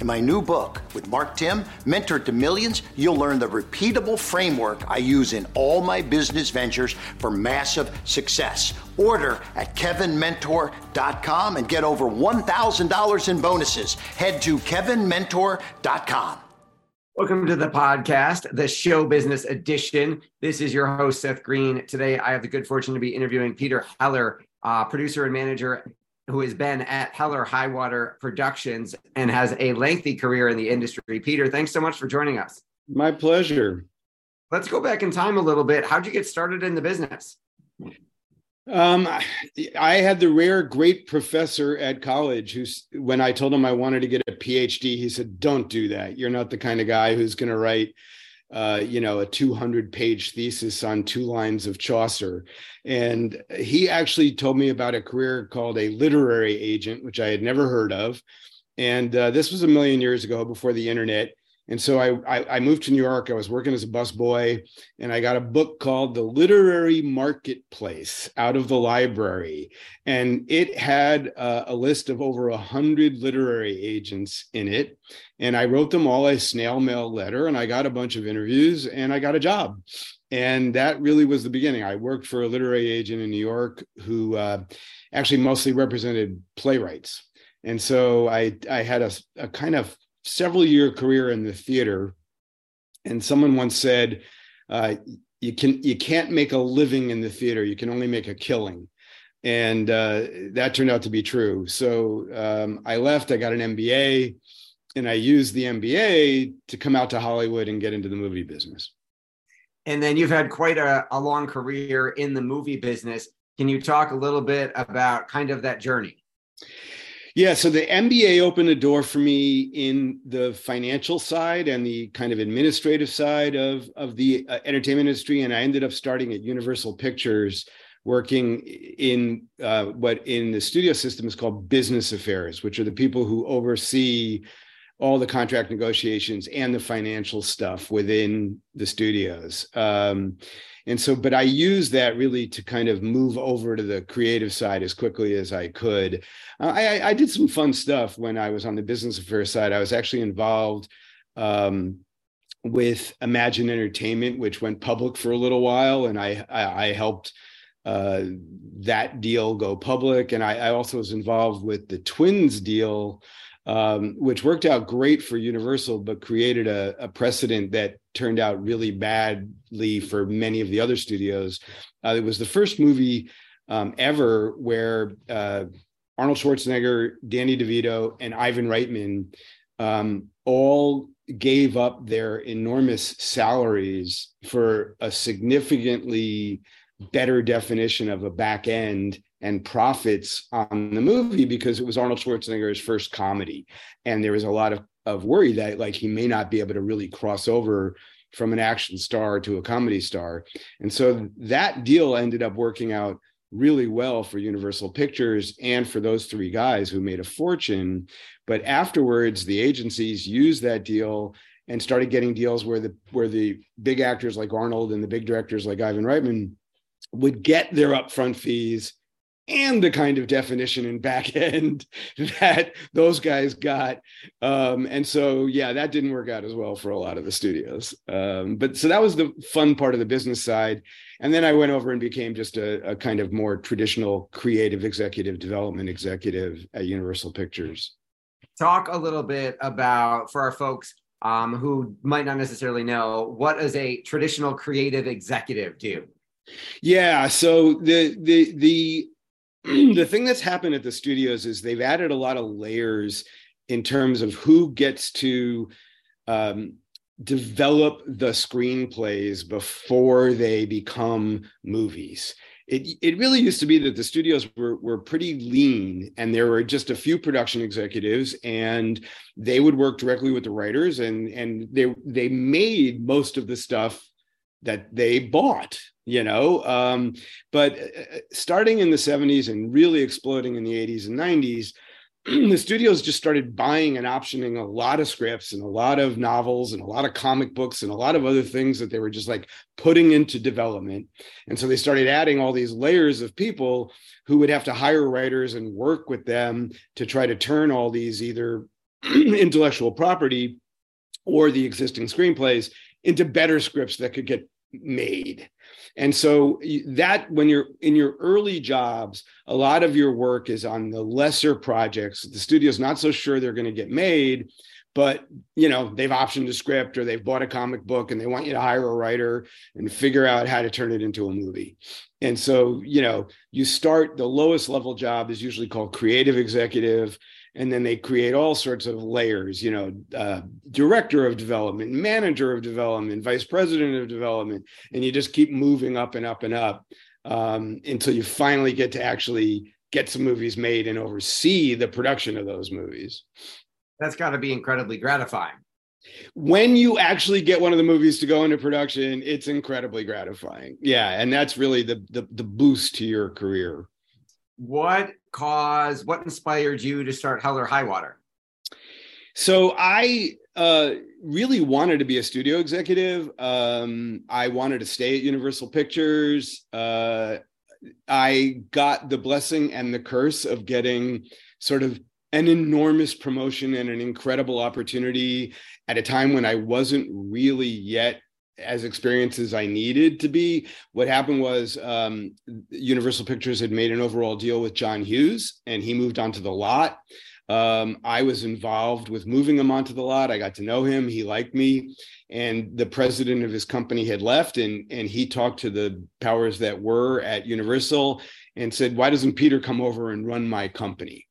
In my new book with Mark Timm, Mentor to Millions, you'll learn the repeatable framework I use in all my business ventures for massive success. Order at kevinmentor.com and get over $1,000 in bonuses. Head to kevinmentor.com. Welcome to the podcast, the show business edition. This is your host, Seth Green. Today, I have the good fortune to be interviewing Peter Heller, uh, producer and manager who has been at Heller Highwater Productions and has a lengthy career in the industry. Peter, thanks so much for joining us. My pleasure. Let's go back in time a little bit. How'd you get started in the business? Um, I had the rare great professor at college who's when I told him I wanted to get a PhD, he said, "Don't do that. You're not the kind of guy who's going to write uh, you know, a 200 page thesis on two lines of Chaucer. And he actually told me about a career called a literary agent, which I had never heard of. And uh, this was a million years ago before the internet. And so I, I, I moved to New York. I was working as a busboy, and I got a book called The Literary Marketplace out of the library, and it had uh, a list of over a hundred literary agents in it. And I wrote them all a snail mail letter, and I got a bunch of interviews, and I got a job. And that really was the beginning. I worked for a literary agent in New York who uh, actually mostly represented playwrights. And so I I had a, a kind of several year career in the theater, and someone once said, uh, "You can you can't make a living in the theater. You can only make a killing." And uh, that turned out to be true. So um, I left. I got an MBA, and I used the MBA to come out to Hollywood and get into the movie business. And then you've had quite a, a long career in the movie business. Can you talk a little bit about kind of that journey? Yeah, so the MBA opened a door for me in the financial side and the kind of administrative side of of the uh, entertainment industry, and I ended up starting at Universal Pictures, working in uh, what in the studio system is called business affairs, which are the people who oversee all the contract negotiations and the financial stuff within the studios. Um, and so but i used that really to kind of move over to the creative side as quickly as i could. Uh, I, I, did some fun stuff when i was on the business affairs side. I was actually involved um, with imagine entertainment which went public for a little while and i i, I helped uh, that deal go public. And I, I also was involved with the twins deal um, which worked out great for Universal, but created a, a, precedent that turned out really badly for many of the other studios. Uh, it was the first movie um, ever where uh, Arnold Schwarzenegger, Danny DeVito, and Ivan Reitman um, all gave up their enormous salaries for a significantly better definition of a back end and profits on the movie because it was Arnold Schwarzenegger's first comedy. And there was a lot of, of worry that like he may not be able to really cross over from an action star to a comedy star. And so that deal ended up working out really well for Universal Pictures and for those three guys who made a fortune. But afterwards, the agencies used that deal and started getting deals where the where the big actors like Arnold and the big directors like Ivan Reitman would get their upfront fees and the kind of definition and back end that those guys got. Um, and so, yeah, that didn't work out as well for a lot of the studios. Um, but so that was the fun part of the business side. And then I went over and became just a, a kind of more traditional creative executive development executive at Universal Pictures. Talk a little bit about for our folks um, who might not necessarily know what does a traditional creative executive do? Yeah, so the the the the thing that's happened at the studios is they've added a lot of layers in terms of who gets to um, develop the screenplays before they become movies. It, it really used to be that the studios were, were pretty lean and there were just a few production executives and they would work directly with the writers and, and they, they made most of the stuff that they bought you know? Um, but uh, uh, starting in the 70s and really exploding in the 80s and 90s the studios just started buying and optioning a lot of scripts and a lot of novels and a lot of comic books and a lot of other things that they were just like putting into development. And so they started adding all these layers of people who would have to hire writers and work with them to try to turn all these either intellectual property or the existing screenplays into better scripts that could get made. And so that when you're in your early jobs, a lot of your work is on the lesser projects. The studio's not so sure they're going to get made, but you know, they've optioned a script or they've bought a comic book and they want you to hire a writer and figure out how to turn it into a movie. And so, you know, you start the lowest level job is usually called creative executive and then they create all sorts of layers you know uh, director of development manager of development vice president of development and you just keep moving up and up and up um, until you finally get to actually get some movies made and oversee the production of those movies. That's got to be incredibly gratifying. When you actually get one of the movies to go into production it's incredibly gratifying. Yeah and that's really the the, the boost to your career what caused, what inspired you to start Hell or High Water? So I uh, really wanted to be a studio executive. Um, I wanted to stay at Universal Pictures. Uh, I got the blessing and the curse of getting sort of an enormous promotion and an incredible opportunity at a time when I wasn't really yet as experienced as I needed to be. What happened was um, Universal Pictures had made an overall deal with John Hughes, and he moved onto the lot. Um, I was involved with moving him onto the lot. I got to know him. He liked me, and the president of his company had left, and and he talked to the powers that were at Universal and said, "Why doesn't Peter come over and run my company?"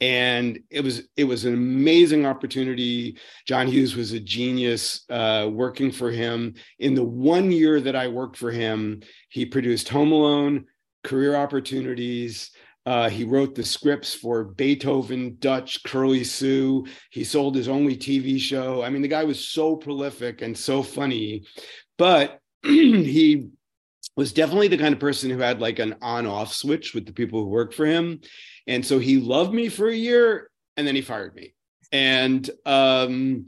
And it was it was an amazing opportunity. John hughes was a genius uh, working for him. In the one year that i worked for him he produced home alone career opportunities. Uh, he wrote the scripts for beethoven dutch curly sue. He sold his only tv show. I mean the guy was so prolific and so funny. But he was definitely the kind of person who had like an on off switch with the people who worked for him and so he loved me for a year and then he fired me. And um,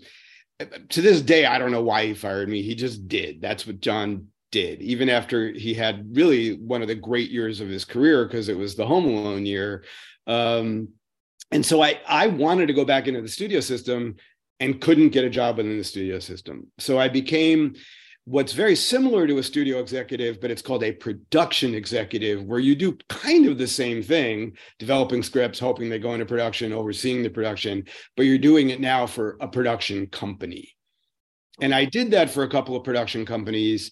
to this day, I don't know why he fired me. He just did. That's what John did, even after he had really one of the great years of his career because it was the Home Alone year. Um, and so I, I wanted to go back into the studio system and couldn't get a job within the studio system. So I became what's very similar to a studio executive, but it's called a production executive, where you do kind of the same thing, developing scripts, hoping they go into production, overseeing the production, but you're doing it now for a production company. And I did that for a couple of production companies.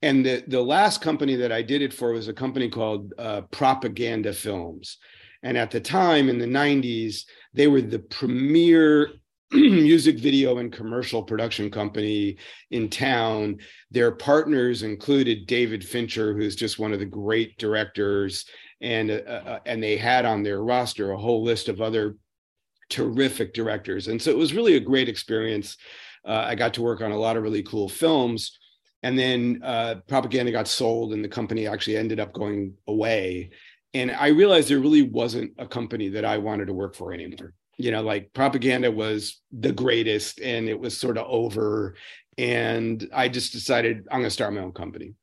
And the, the last company that I did it for was a company called uh, Propaganda Films. And at the time in the 90s, they were the premier music video and commercial production company in town. Their partners included David Fincher, who's just one of the great directors, and uh, uh, and they had on their roster a whole list of other terrific directors. And so it was really a great experience. Uh, I got to work on a lot of really cool films. And then uh, propaganda got sold, and the company actually ended up going away. And I realized there really wasn't a company that I wanted to work for anymore you know like propaganda was the greatest and it was sort of over. And i just decided i'm going to start my own company.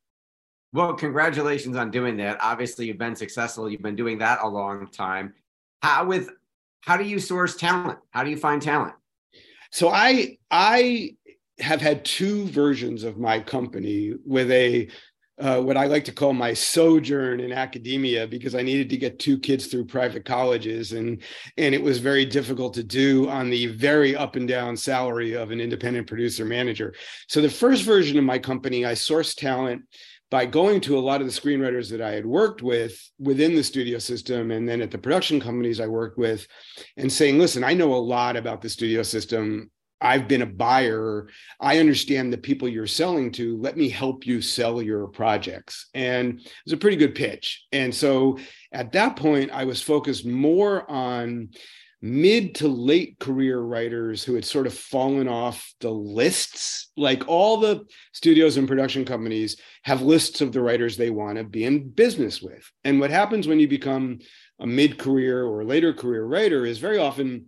Well congratulations on doing that. Obviously you've been successful. You've been doing that a long time. How with how do you source talent? How do you find talent? So i i have had two versions of my company with a uh, what I like to call my sojourn in academia because I needed to get two kids through private colleges and and it was very difficult to do on the very up and down salary of an independent producer manager. So the first version of my company, I sourced talent by going to a lot of the screenwriters that I had worked with within the studio system and then at the production companies I worked with and saying, listen, I know a lot about the studio system. I've been a buyer. I understand the people you're selling to. Let me help you sell your projects. And it was a pretty good pitch. And so at that point, I was focused more on mid to late career writers who had sort of fallen off the lists. Like all the studios and production companies have lists of the writers they want to be in business with. And what happens when you become a mid career or later career writer is very often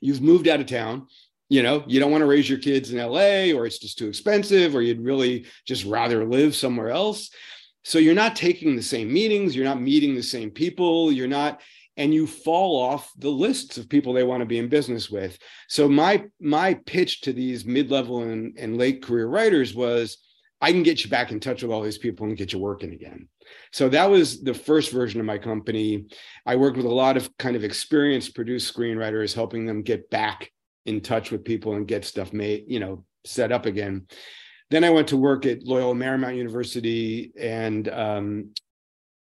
you've moved out of town you know you don't want to raise your kids in la or it's just too expensive or you'd really just rather live somewhere else. So you're not taking the same meetings you're not meeting the same people you're not and you fall off the lists of people they want to be in business with. So my my pitch to these mid-level and, and late career writers was i can get you back in touch with all these people and get you working again. So that was the first version of my company. I worked with a lot of kind of experienced produced screenwriters helping them get back in touch with people and get stuff made, you know, set up again. Then I went to work at Loyola Marymount University and um,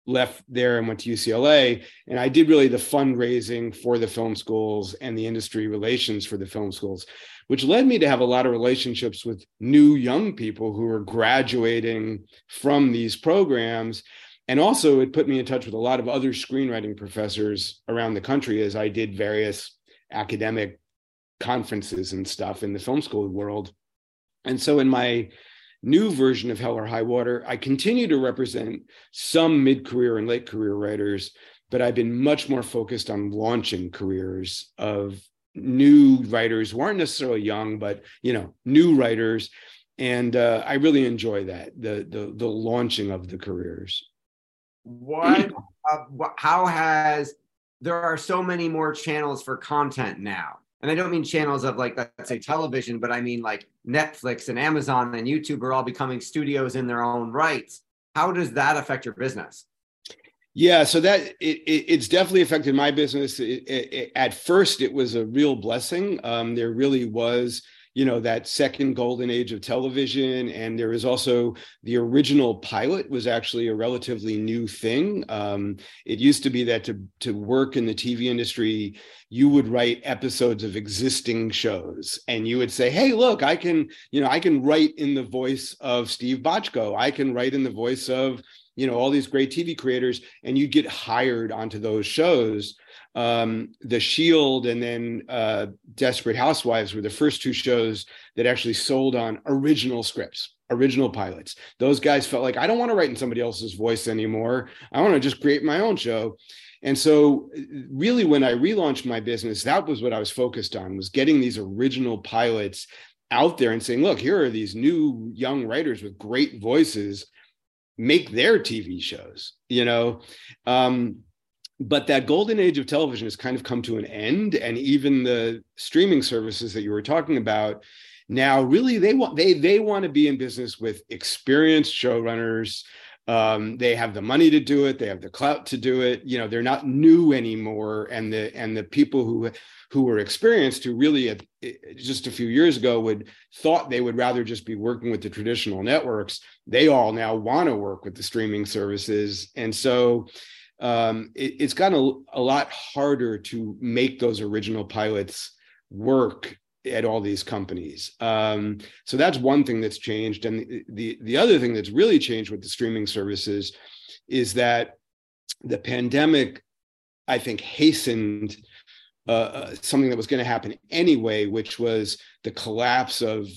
left there and went to UCLA. And I did really the fundraising for the film schools and the industry relations for the film schools, which led me to have a lot of relationships with new young people who were graduating from these programs. And also, it put me in touch with a lot of other screenwriting professors around the country as I did various academic conferences and stuff in the film school world. And so in my new version of Hell or High Water, I continue to represent some mid career and late career writers, but I've been much more focused on launching careers of new writers who aren't necessarily young, but you know, new writers. And uh, I really enjoy that the, the the launching of the careers. What? uh, how has there are so many more channels for content now and I don't mean channels of like let's say television, but I mean like Netflix and Amazon and YouTube are all becoming studios in their own rights. How does that affect your business? Yeah, so that it, it, it's definitely affected my business. It, at first, it was a real blessing. Um, there really was you know that second golden age of television. And there is also the original pilot was actually a relatively new thing. Um, it used to be that to to work in the tv industry you would write episodes of existing shows and you would say hey look i can you know i can write in the voice of steve bochco i can write in the voice of you know all these great tv creators. And you get hired onto those shows um, The Shield and then uh, Desperate Housewives were the first two shows that actually sold on original scripts, original pilots. Those guys felt like I don't want to write in somebody else's voice anymore. I want to just create my own show. And so, really, when I relaunched my business, that was what I was focused on: was getting these original pilots out there and saying, "Look, here are these new young writers with great voices. Make their TV shows." You know. Um, but that golden age of television has kind of come to an end and even the streaming services that you were talking about now really they want they they want to be in business with experienced showrunners. Um, they have the money to do it they have the clout to do it you know they're not new anymore and the and the people who who were experienced who really at, just a few years ago would thought they would rather just be working with the traditional networks they all now want to work with the streaming services. And so um, it, it's gotten a, a lot harder to make those original pilots work at all these companies. Um, so that's one thing that's changed. And the, the, the other thing that's really changed with the streaming services is that the pandemic, I think, hastened uh, uh something that was going to happen anyway, which was the collapse of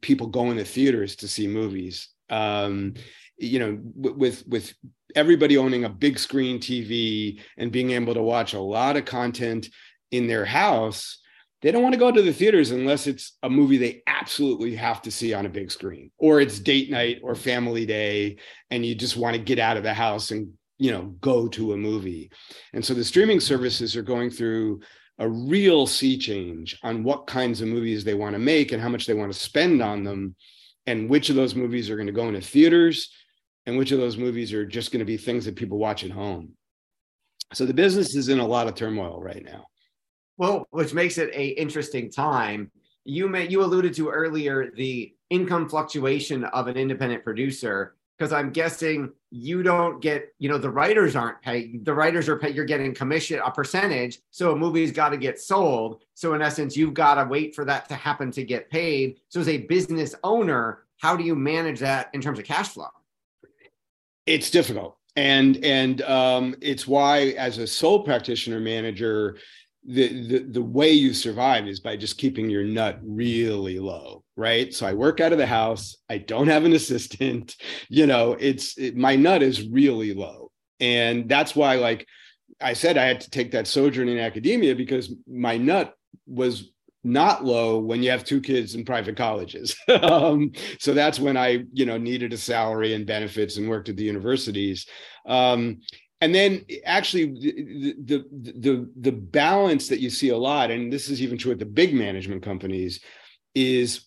people going to theaters to see movies. Um, you know, with with everybody owning a big screen TV and being able to watch a lot of content in their house, they don't want to go to the theaters unless it's a movie they absolutely have to see on a big screen or it's date night or family day and you just want to get out of the house and you know go to a movie. And so the streaming services are going through a real sea change on what kinds of movies they want to make and how much they want to spend on them and which of those movies are going to go into theaters and which of those movies are just going to be things that people watch at home so the business is in a lot of turmoil right now well which makes it a interesting time you may you alluded to earlier the income fluctuation of an independent producer because I'm guessing you don't get, you know, the writers aren't paid. The writers are paid. You're getting commission, a percentage. So a movie's got to get sold. So in essence, you've got to wait for that to happen to get paid. So as a business owner, how do you manage that in terms of cash flow? It's difficult, and and um, it's why as a sole practitioner manager, the, the the way you survive is by just keeping your nut really low right? So i work out of the house. I don't have an assistant. You know it's it, my nut is really low. And that's why like i said i had to take that sojourn in academia because my nut was not low when you have two kids in private colleges. Um, so that's when i you know needed a salary and benefits and worked at the universities. Um, and then actually the, the, the the balance that you see a lot and this is even true at the big management companies is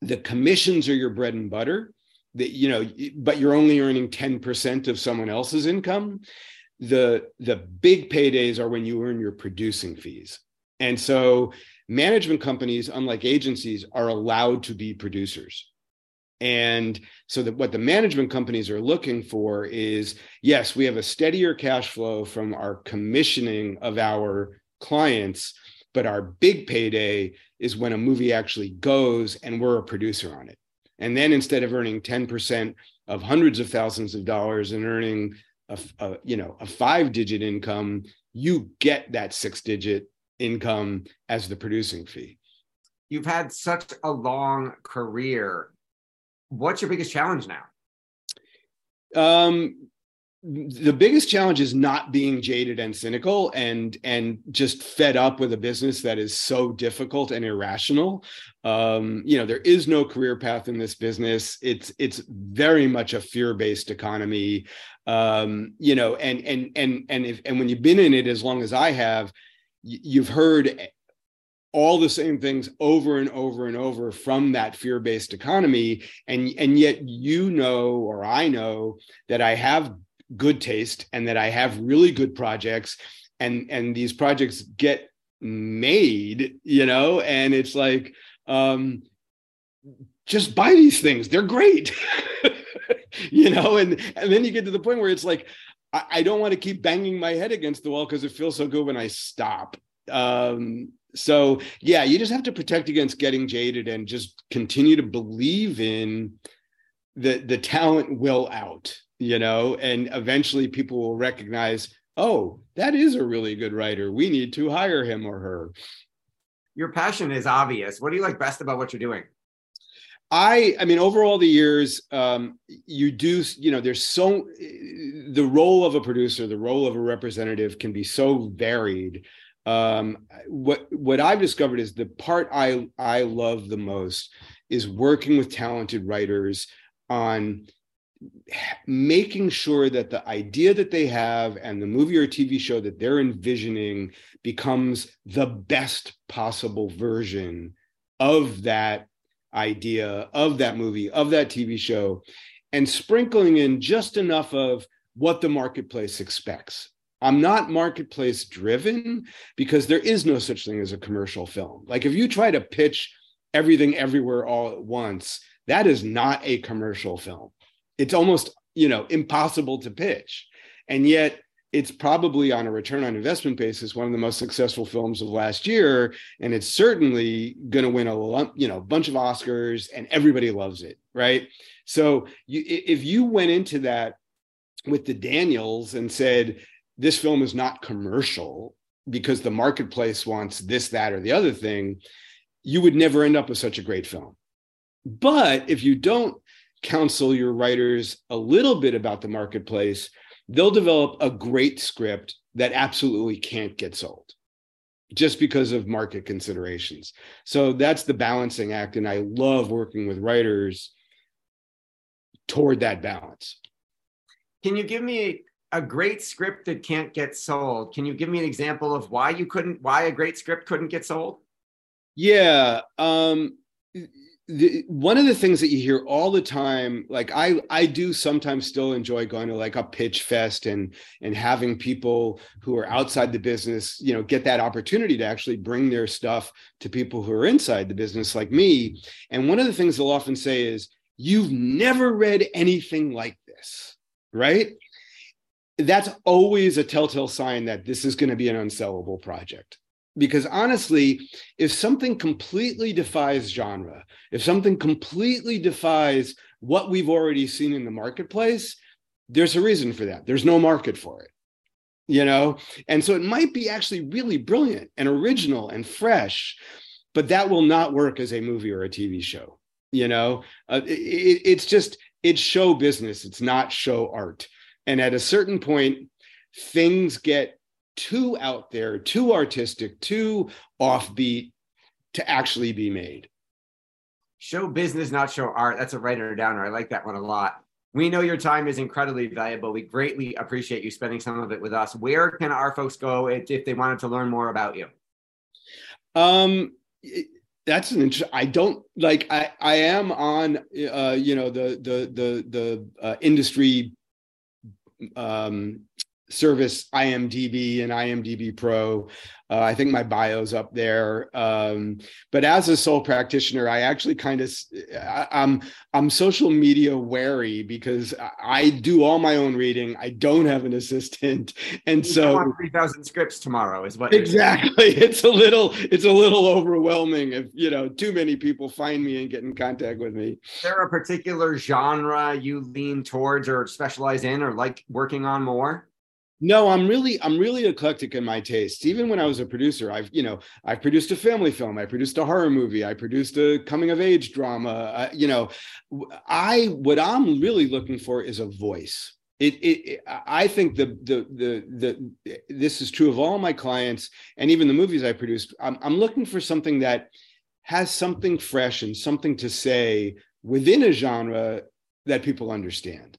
the commissions are your bread and butter. That you know but you're only earning 10% of someone else's income. The the big paydays are when you earn your producing fees. And so management companies unlike agencies are allowed to be producers and so that what the management companies are looking for is yes, we have a steadier cash flow from our commissioning of our clients, but our big payday is when a movie actually goes and we're a producer on it. And then instead of earning 10% of hundreds of thousands of dollars and earning a, a you know a five digit income, you get that six digit income as the producing fee. You've had such a long career what's your biggest challenge now? Um, the biggest challenge is not being jaded and cynical and and just fed up with a business that is so difficult and irrational um, you know there is no career path in this business it's it's very much a fear-based economy um, you know and and and and if and when you've been in it as long as i have you've heard all the same things over and over and over from that fear-based economy and and yet you know or i know that i have good taste and that i have really good projects and and these projects get made you know and it's like um just buy these things. They're great. You know and and then you get to the point where it's like I, don't want to keep banging my head against the wall because it feels so good when i stop. Um so yeah you just have to protect against getting jaded and just continue to believe in the the talent will out you know? And eventually people will recognize oh that is a really good writer. We need to hire him or her. Your passion is obvious. What do you like best about what you're doing I, I mean, over all the years, um, you do, you know, there's so the role of a producer, the role of a representative can be so varied. Um, what what I've discovered is the part I I love the most is working with talented writers on making sure that the idea that they have and the movie or TV show that they're envisioning becomes the best possible version of that idea of that movie of that TV show and sprinkling in just enough of what the marketplace expects I'm not marketplace driven because there is no such thing as a commercial film. Like if you try to pitch everything everywhere all at once, that is not a commercial film. It's almost, you know, impossible to pitch. And yet it's probably on a return on investment basis one of the most successful films of last year and it's certainly going to win a lump, you know bunch of oscars and everybody loves it right so you, if you went into that with the daniels and said this film is not commercial because the marketplace wants this, that, or the other thing, you would never end up with such a great film. But if you don't counsel your writers a little bit about the marketplace, they'll develop a great script that absolutely can't get sold. just because of market considerations. So that's the balancing act. And I love working with writers toward that balance. Can you give me a great script that can't get sold? Can you give me an example of why you couldn't, why a great script couldn't get sold? Yeah. Um, the, one of the things that you hear all the time like i i do sometimes still enjoy going to like a pitch fest and and having people who are outside the business you know get that opportunity to actually bring their stuff to people who are inside the business like me. And one of the things they'll often say is you've never read anything like this right? That's always a telltale sign that this is going to be an unsellable project because honestly, if something completely defies genre, if something completely defies what we've already seen in the marketplace, there's a reason for that. There's no market for it, you know? And so it might be actually really brilliant and original and fresh, but that will not work as a movie or a TV show, you know? Uh, it, it's just, it's show business, it's not show art. And at a certain point, things get too out there, too artistic, too offbeat to actually be made. Show business, not show art. That's a writer downer. I like that one a lot. We know your time is incredibly valuable. We greatly appreciate you spending some of it with us. Where can our folks go if, if they wanted to learn more about you? Um, that's an interesting. I don't like. I I am on. Uh, you know the the the the uh, industry um service IMDb and IMDb Pro. Uh, I think my bio's up there. Um, but as a sole practitioner, I actually kind of I'm I'm social media wary because I do all my own reading. I don't have an assistant, and you so three thousand scripts tomorrow is what exactly. It's a little it's a little overwhelming if you know too many people find me and get in contact with me. Is there a particular genre you lean towards or specialize in or like working on more? No, I'm really I'm really eclectic in my tastes. Even when I was a producer, I've you know I've produced a family film, I produced a horror movie, I produced a coming of age drama. Uh, you know, I what I'm really looking for is a voice. It, it, I think the, the the the this is true of all my clients and even the movies I produced. I'm, I'm looking for something that has something fresh and something to say within a genre that people understand.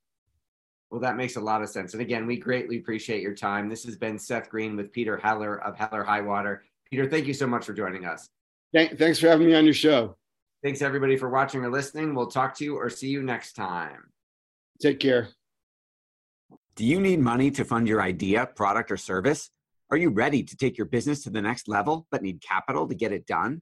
Well, that makes a lot of sense. And again, we greatly appreciate your time. This has been Seth Green with Peter Heller of Heller Highwater. Peter, thank you so much for joining us. Thanks for having me on your show. Thanks, everybody, for watching or listening. We'll talk to you or see you next time. Take care. Do you need money to fund your idea, product, or service? Are you ready to take your business to the next level but need capital to get it done?